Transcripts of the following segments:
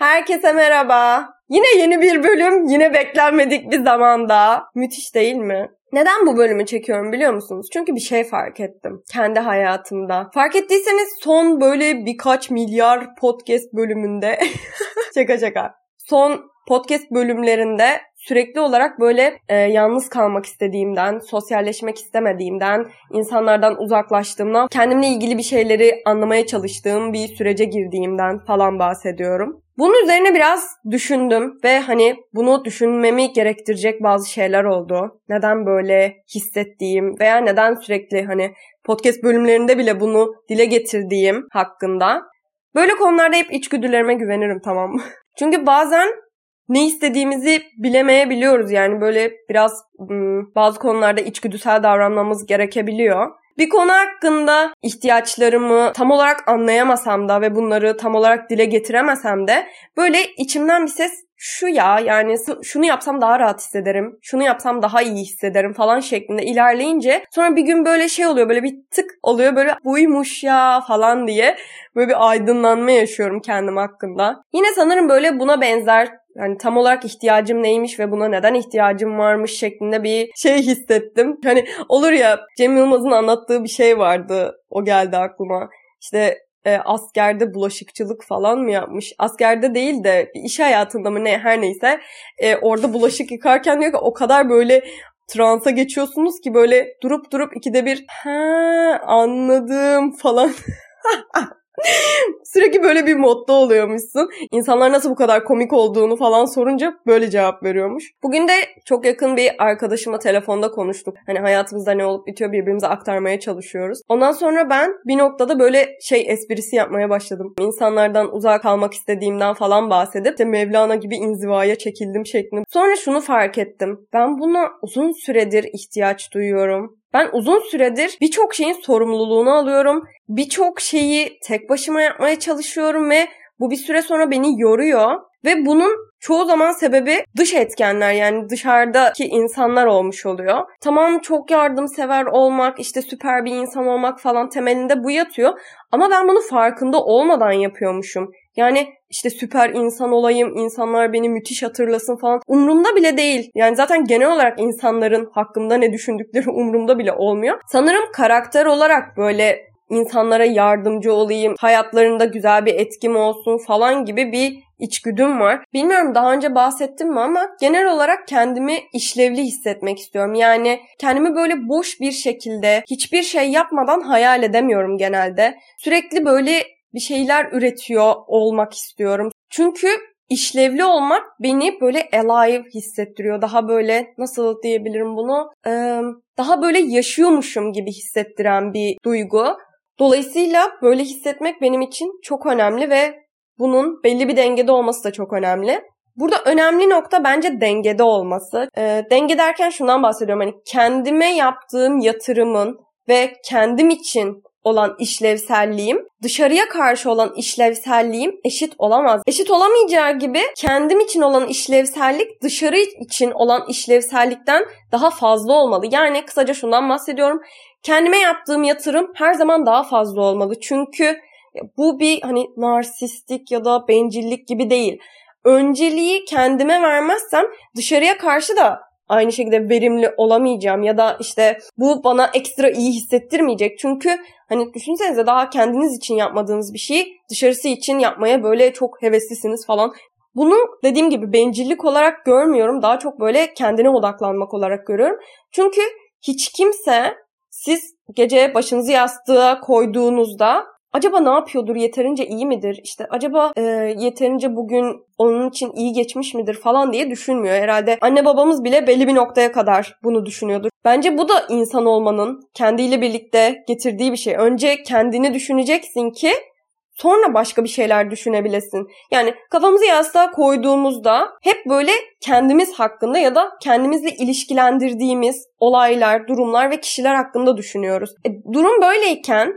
Herkese merhaba. Yine yeni bir bölüm, yine beklenmedik bir zamanda. Müthiş değil mi? Neden bu bölümü çekiyorum biliyor musunuz? Çünkü bir şey fark ettim kendi hayatımda. Fark ettiyseniz son böyle birkaç milyar podcast bölümünde şaka şaka. Son podcast bölümlerinde sürekli olarak böyle e, yalnız kalmak istediğimden, sosyalleşmek istemediğimden, insanlardan uzaklaştığımdan, kendimle ilgili bir şeyleri anlamaya çalıştığım bir sürece girdiğimden falan bahsediyorum. Bunun üzerine biraz düşündüm ve hani bunu düşünmemi gerektirecek bazı şeyler oldu. Neden böyle hissettiğim veya neden sürekli hani podcast bölümlerinde bile bunu dile getirdiğim hakkında. Böyle konularda hep içgüdülerime güvenirim tamam mı? Çünkü bazen ne istediğimizi bilemeyebiliyoruz. Yani böyle biraz bazı konularda içgüdüsel davranmamız gerekebiliyor. Bir konu hakkında ihtiyaçlarımı tam olarak anlayamasam da ve bunları tam olarak dile getiremesem de böyle içimden bir ses şu ya yani şunu yapsam daha rahat hissederim, şunu yapsam daha iyi hissederim falan şeklinde ilerleyince sonra bir gün böyle şey oluyor böyle bir tık oluyor böyle buymuş ya falan diye böyle bir aydınlanma yaşıyorum kendim hakkında. Yine sanırım böyle buna benzer yani tam olarak ihtiyacım neymiş ve buna neden ihtiyacım varmış şeklinde bir şey hissettim. Hani olur ya Cem Yılmaz'ın anlattığı bir şey vardı. O geldi aklıma. İşte e, askerde bulaşıkçılık falan mı yapmış? Askerde değil de iş hayatında mı ne her neyse e, orada bulaşık yıkarken diyor ki o kadar böyle transa geçiyorsunuz ki böyle durup durup ikide bir ha anladım falan Sürekli böyle bir modda oluyormuşsun. İnsanlar nasıl bu kadar komik olduğunu falan sorunca böyle cevap veriyormuş. Bugün de çok yakın bir arkadaşıma telefonda konuştuk. Hani hayatımızda ne olup bitiyor birbirimize aktarmaya çalışıyoruz. Ondan sonra ben bir noktada böyle şey esprisi yapmaya başladım. İnsanlardan uzak kalmak istediğimden falan bahsedip de Mevlana gibi inzivaya çekildim şeklinde. Sonra şunu fark ettim. Ben buna uzun süredir ihtiyaç duyuyorum. Ben uzun süredir birçok şeyin sorumluluğunu alıyorum. Birçok şeyi tek başıma yapmaya çalışıyorum ve bu bir süre sonra beni yoruyor. Ve bunun çoğu zaman sebebi dış etkenler yani dışarıdaki insanlar olmuş oluyor. Tamam çok yardımsever olmak, işte süper bir insan olmak falan temelinde bu yatıyor. Ama ben bunu farkında olmadan yapıyormuşum. Yani işte süper insan olayım, insanlar beni müthiş hatırlasın falan umurumda bile değil. Yani zaten genel olarak insanların hakkında ne düşündükleri umurumda bile olmuyor. Sanırım karakter olarak böyle insanlara yardımcı olayım, hayatlarında güzel bir etkim olsun falan gibi bir içgüdüm var. Bilmiyorum daha önce bahsettim mi ama genel olarak kendimi işlevli hissetmek istiyorum. Yani kendimi böyle boş bir şekilde hiçbir şey yapmadan hayal edemiyorum genelde. Sürekli böyle bir şeyler üretiyor olmak istiyorum. Çünkü işlevli olmak beni böyle alive hissettiriyor. Daha böyle nasıl diyebilirim bunu? Daha böyle yaşıyormuşum gibi hissettiren bir duygu. Dolayısıyla böyle hissetmek benim için çok önemli ve bunun belli bir dengede olması da çok önemli. Burada önemli nokta bence dengede olması. E, denge derken şundan bahsediyorum. Hani kendime yaptığım yatırımın ve kendim için olan işlevselliğim dışarıya karşı olan işlevselliğim eşit olamaz. Eşit olamayacağı gibi kendim için olan işlevsellik dışarı için olan işlevsellikten daha fazla olmalı. Yani kısaca şundan bahsediyorum. Kendime yaptığım yatırım her zaman daha fazla olmalı. Çünkü bu bir hani narsistik ya da bencillik gibi değil. Önceliği kendime vermezsem dışarıya karşı da aynı şekilde verimli olamayacağım ya da işte bu bana ekstra iyi hissettirmeyecek. Çünkü hani düşünsenize daha kendiniz için yapmadığınız bir şeyi dışarısı için yapmaya böyle çok heveslisiniz falan. Bunu dediğim gibi bencillik olarak görmüyorum. Daha çok böyle kendine odaklanmak olarak görüyorum. Çünkü hiç kimse siz gece başınızı yastığa koyduğunuzda acaba ne yapıyordur, yeterince iyi midir, işte acaba e, yeterince bugün onun için iyi geçmiş midir falan diye düşünmüyor. Herhalde anne babamız bile belli bir noktaya kadar bunu düşünüyordur. Bence bu da insan olmanın kendiyle birlikte getirdiği bir şey. Önce kendini düşüneceksin ki sonra başka bir şeyler düşünebilesin. Yani kafamızı yastığa koyduğumuzda hep böyle kendimiz hakkında ya da kendimizle ilişkilendirdiğimiz olaylar, durumlar ve kişiler hakkında düşünüyoruz. E, durum böyleyken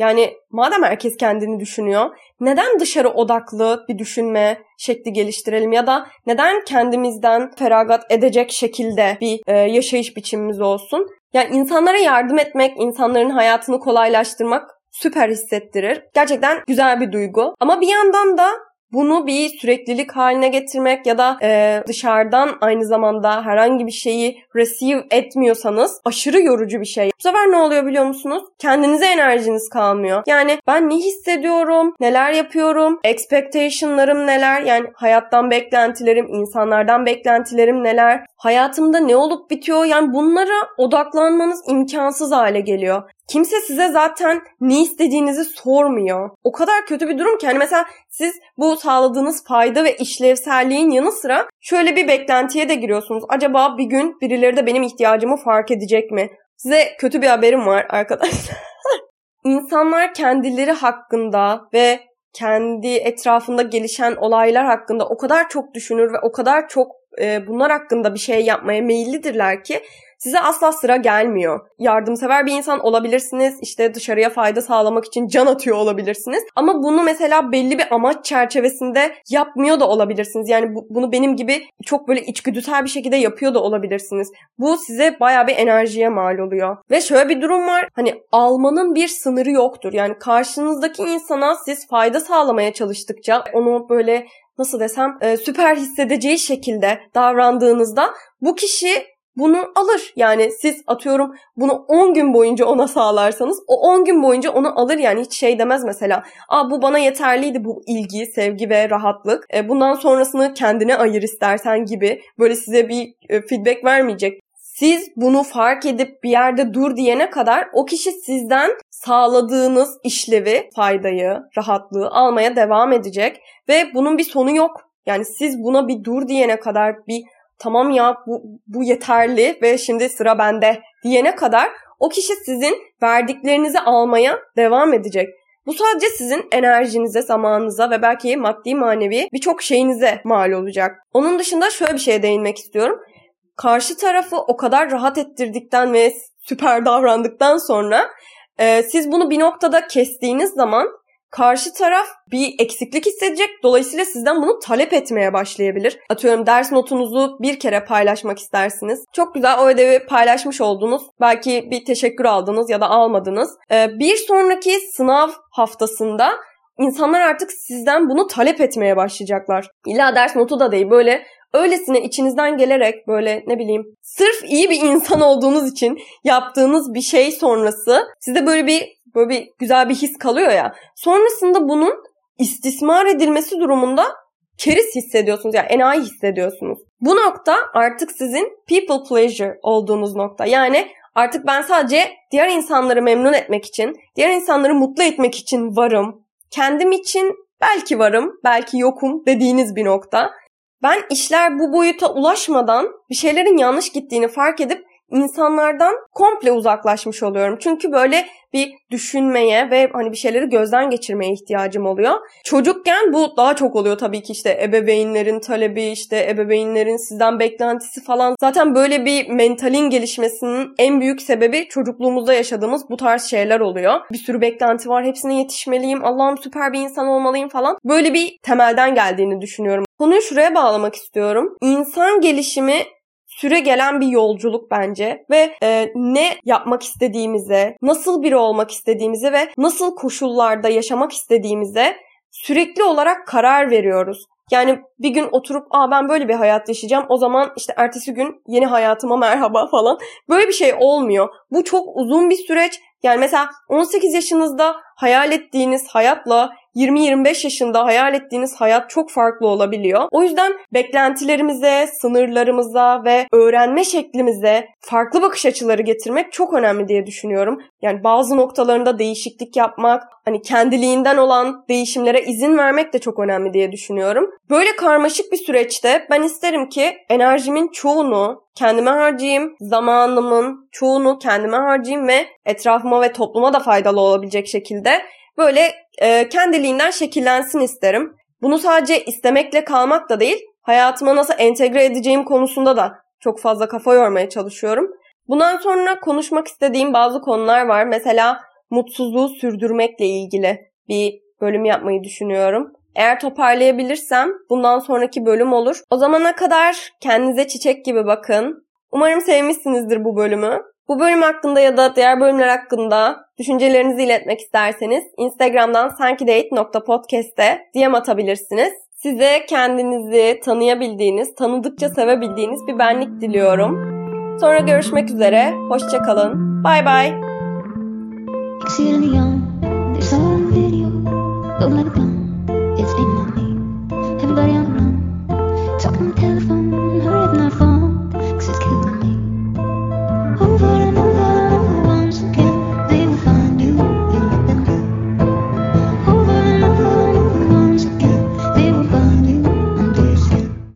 yani madem herkes kendini düşünüyor, neden dışarı odaklı bir düşünme şekli geliştirelim ya da neden kendimizden feragat edecek şekilde bir e, yaşayış biçimimiz olsun? Yani insanlara yardım etmek, insanların hayatını kolaylaştırmak süper hissettirir. Gerçekten güzel bir duygu. Ama bir yandan da bunu bir süreklilik haline getirmek ya da e, dışarıdan aynı zamanda herhangi bir şeyi receive etmiyorsanız aşırı yorucu bir şey. Bu sefer ne oluyor biliyor musunuz? Kendinize enerjiniz kalmıyor. Yani ben ne hissediyorum, neler yapıyorum, expectation'larım neler, yani hayattan beklentilerim, insanlardan beklentilerim neler, hayatımda ne olup bitiyor, yani bunlara odaklanmanız imkansız hale geliyor. Kimse size zaten ne istediğinizi sormuyor. O kadar kötü bir durum ki hani mesela siz bu sağladığınız fayda ve işlevselliğin yanı sıra şöyle bir beklentiye de giriyorsunuz. Acaba bir gün birileri de benim ihtiyacımı fark edecek mi? Size kötü bir haberim var arkadaşlar. İnsanlar kendileri hakkında ve kendi etrafında gelişen olaylar hakkında o kadar çok düşünür ve o kadar çok e, bunlar hakkında bir şey yapmaya meyillidirler ki size asla sıra gelmiyor. Yardımsever bir insan olabilirsiniz. İşte dışarıya fayda sağlamak için can atıyor olabilirsiniz. Ama bunu mesela belli bir amaç çerçevesinde yapmıyor da olabilirsiniz. Yani bu, bunu benim gibi çok böyle içgüdüsel bir şekilde yapıyor da olabilirsiniz. Bu size baya bir enerjiye mal oluyor. Ve şöyle bir durum var. Hani almanın bir sınırı yoktur. Yani karşınızdaki insana siz fayda sağlamaya çalıştıkça onu böyle nasıl desem e, süper hissedeceği şekilde davrandığınızda bu kişi bunu alır. Yani siz atıyorum bunu 10 gün boyunca ona sağlarsanız o 10 gün boyunca onu alır yani hiç şey demez mesela. Aa bu bana yeterliydi bu ilgi, sevgi ve rahatlık. E, bundan sonrasını kendine ayır istersen gibi böyle size bir e, feedback vermeyecek. Siz bunu fark edip bir yerde dur diyene kadar o kişi sizden sağladığınız işlevi, faydayı, rahatlığı almaya devam edecek ve bunun bir sonu yok. Yani siz buna bir dur diyene kadar bir tamam ya bu, bu yeterli ve şimdi sıra bende diyene kadar o kişi sizin verdiklerinizi almaya devam edecek. Bu sadece sizin enerjinize, zamanınıza ve belki maddi manevi birçok şeyinize mal olacak. Onun dışında şöyle bir şeye değinmek istiyorum. Karşı tarafı o kadar rahat ettirdikten ve süper davrandıktan sonra e, siz bunu bir noktada kestiğiniz zaman karşı taraf bir eksiklik hissedecek. Dolayısıyla sizden bunu talep etmeye başlayabilir. Atıyorum ders notunuzu bir kere paylaşmak istersiniz. Çok güzel o ödevi paylaşmış oldunuz. Belki bir teşekkür aldınız ya da almadınız. Ee, bir sonraki sınav haftasında insanlar artık sizden bunu talep etmeye başlayacaklar. İlla ders notu da değil böyle öylesine içinizden gelerek böyle ne bileyim sırf iyi bir insan olduğunuz için yaptığınız bir şey sonrası size böyle bir böyle bir güzel bir his kalıyor ya. Sonrasında bunun istismar edilmesi durumunda keriz hissediyorsunuz. Yani enayi hissediyorsunuz. Bu nokta artık sizin people pleasure olduğunuz nokta. Yani artık ben sadece diğer insanları memnun etmek için, diğer insanları mutlu etmek için varım. Kendim için belki varım, belki yokum dediğiniz bir nokta. Ben işler bu boyuta ulaşmadan bir şeylerin yanlış gittiğini fark edip insanlardan komple uzaklaşmış oluyorum. Çünkü böyle bir düşünmeye ve hani bir şeyleri gözden geçirmeye ihtiyacım oluyor. Çocukken bu daha çok oluyor tabii ki işte ebeveynlerin talebi, işte ebeveynlerin sizden beklentisi falan. Zaten böyle bir mentalin gelişmesinin en büyük sebebi çocukluğumuzda yaşadığımız bu tarz şeyler oluyor. Bir sürü beklenti var, hepsine yetişmeliyim, Allah'ım süper bir insan olmalıyım falan. Böyle bir temelden geldiğini düşünüyorum. Konuyu şuraya bağlamak istiyorum. İnsan gelişimi süre gelen bir yolculuk bence ve e, ne yapmak istediğimize, nasıl biri olmak istediğimize ve nasıl koşullarda yaşamak istediğimize sürekli olarak karar veriyoruz. Yani bir gün oturup aa ben böyle bir hayat yaşayacağım o zaman işte ertesi gün yeni hayatıma merhaba falan. Böyle bir şey olmuyor. Bu çok uzun bir süreç. Yani mesela 18 yaşınızda hayal ettiğiniz hayatla 20-25 yaşında hayal ettiğiniz hayat çok farklı olabiliyor. O yüzden beklentilerimize, sınırlarımıza ve öğrenme şeklimize farklı bakış açıları getirmek çok önemli diye düşünüyorum. Yani bazı noktalarında değişiklik yapmak, hani kendiliğinden olan değişimlere izin vermek de çok önemli diye düşünüyorum. Böyle karmaşık bir süreçte ben isterim ki enerjimin çoğunu kendime harcayayım, zamanımın çoğunu kendime harcayayım ve etrafıma ve topluma da faydalı olabilecek şekilde böyle e, kendiliğinden şekillensin isterim. Bunu sadece istemekle kalmak da değil, hayatıma nasıl entegre edeceğim konusunda da çok fazla kafa yormaya çalışıyorum. Bundan sonra konuşmak istediğim bazı konular var. Mesela mutsuzluğu sürdürmekle ilgili bir bölüm yapmayı düşünüyorum. Eğer toparlayabilirsem bundan sonraki bölüm olur. O zamana kadar kendinize çiçek gibi bakın. Umarım sevmişsinizdir bu bölümü. Bu bölüm hakkında ya da diğer bölümler hakkında Düşüncelerinizi iletmek isterseniz Instagram'dan sankidate.podcast'te DM atabilirsiniz. Size kendinizi tanıyabildiğiniz, tanıdıkça sevebildiğiniz bir benlik diliyorum. Sonra görüşmek üzere. Hoşçakalın. Bay bay.